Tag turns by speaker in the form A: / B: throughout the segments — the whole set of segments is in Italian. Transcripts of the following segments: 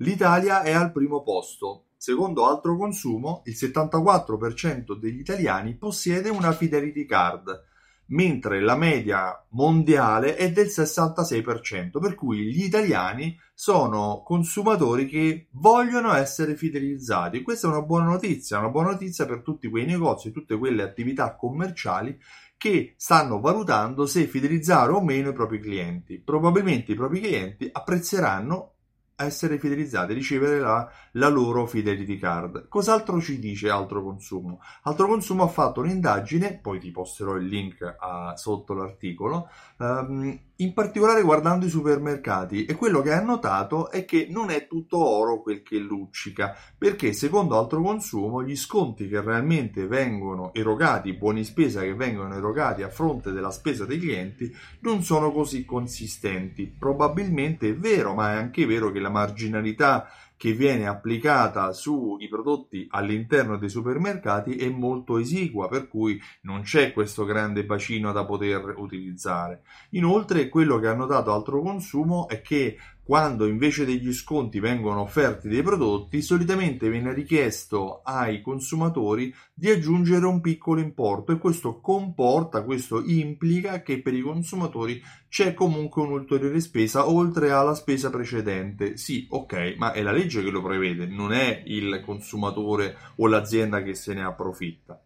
A: l'Italia è al primo posto. Secondo altro consumo, il 74% degli italiani possiede una Fidelity Card, mentre la media mondiale è del 66%, per cui gli italiani sono consumatori che vogliono essere fidelizzati. Questa è una buona notizia, una buona notizia per tutti quei negozi, tutte quelle attività commerciali che stanno valutando se fidelizzare o meno i propri clienti. Probabilmente i propri clienti apprezzeranno essere fidelizzati, ricevere la, la, loro fidelity card. Cos'altro ci dice Altro Consumo? Altro Consumo ha fatto un'indagine, poi ti posterò il link a, sotto l'articolo, um, in particolare guardando i supermercati e quello che ha notato è che non è tutto oro quel che luccica, perché secondo altro consumo gli sconti che realmente vengono erogati, buoni spesa che vengono erogati a fronte della spesa dei clienti non sono così consistenti. Probabilmente è vero, ma è anche vero che la marginalità che viene applicata sui prodotti all'interno dei supermercati è molto esigua, per cui non c'è questo grande bacino da poter utilizzare. Inoltre, quello che ha notato altro consumo è che quando invece degli sconti vengono offerti dei prodotti, solitamente viene richiesto ai consumatori di aggiungere un piccolo importo e questo comporta, questo implica che per i consumatori c'è comunque un'ulteriore spesa oltre alla spesa precedente. Sì, ok, ma è la legge che lo prevede, non è il consumatore o l'azienda che se ne approfitta.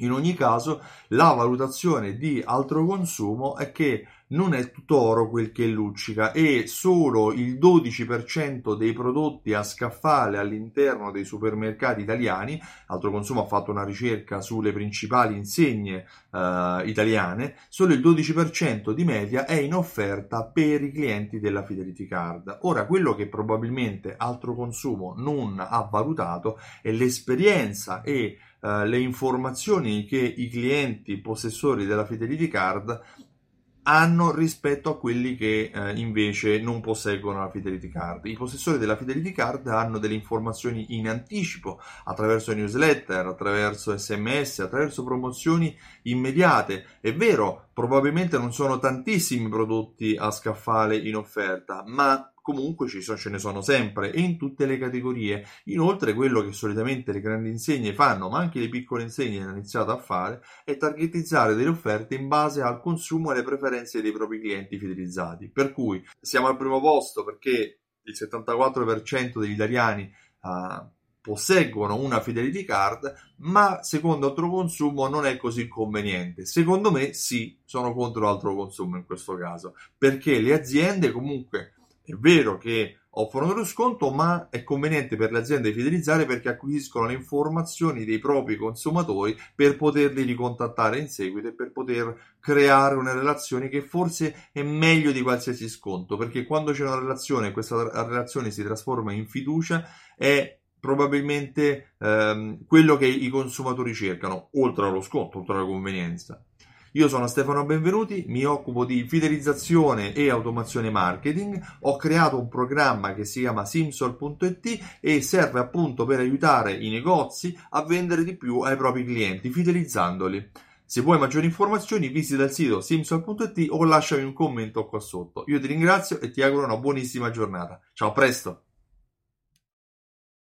A: In ogni caso, la valutazione di altro consumo è che non è tutto oro quel che luccica e solo il 12% dei prodotti a scaffale all'interno dei supermercati italiani, altro consumo ha fatto una ricerca sulle principali insegne uh, italiane, solo il 12% di media è in offerta per i clienti della Fidelity Card. Ora, quello che probabilmente altro consumo non ha valutato è l'esperienza e uh, le informazioni che i clienti possessori della Fidelity Card hanno rispetto a quelli che eh, invece non posseggono la Fidelity Card. I possessori della Fidelity Card hanno delle informazioni in anticipo attraverso newsletter, attraverso sms, attraverso promozioni immediate. È vero, probabilmente non sono tantissimi prodotti a scaffale in offerta, ma comunque sono, ce ne sono sempre e in tutte le categorie. Inoltre, quello che solitamente le grandi insegne fanno, ma anche le piccole insegne hanno iniziato a fare, è targetizzare delle offerte in base al consumo e alle preferenze dei propri clienti fidelizzati. Per cui siamo al primo posto perché il 74% degli italiani uh, posseggono una fidelity card, ma secondo altro consumo non è così conveniente. Secondo me sì, sono contro altro consumo in questo caso, perché le aziende comunque è vero che offrono lo sconto, ma è conveniente per le aziende fidelizzare perché acquisiscono le informazioni dei propri consumatori per poterli ricontattare in seguito e per poter creare una relazione che forse è meglio di qualsiasi sconto, perché quando c'è una relazione e questa relazione si trasforma in fiducia è probabilmente ehm, quello che i consumatori cercano, oltre allo sconto, oltre alla convenienza. Io sono Stefano Benvenuti, mi occupo di fidelizzazione e automazione marketing, ho creato un programma che si chiama simsol.it e serve appunto per aiutare i negozi a vendere di più ai propri clienti, fidelizzandoli. Se vuoi maggiori informazioni visita il sito simsol.it o lasciami un commento qua sotto. Io ti ringrazio e ti auguro una buonissima giornata. Ciao, a presto!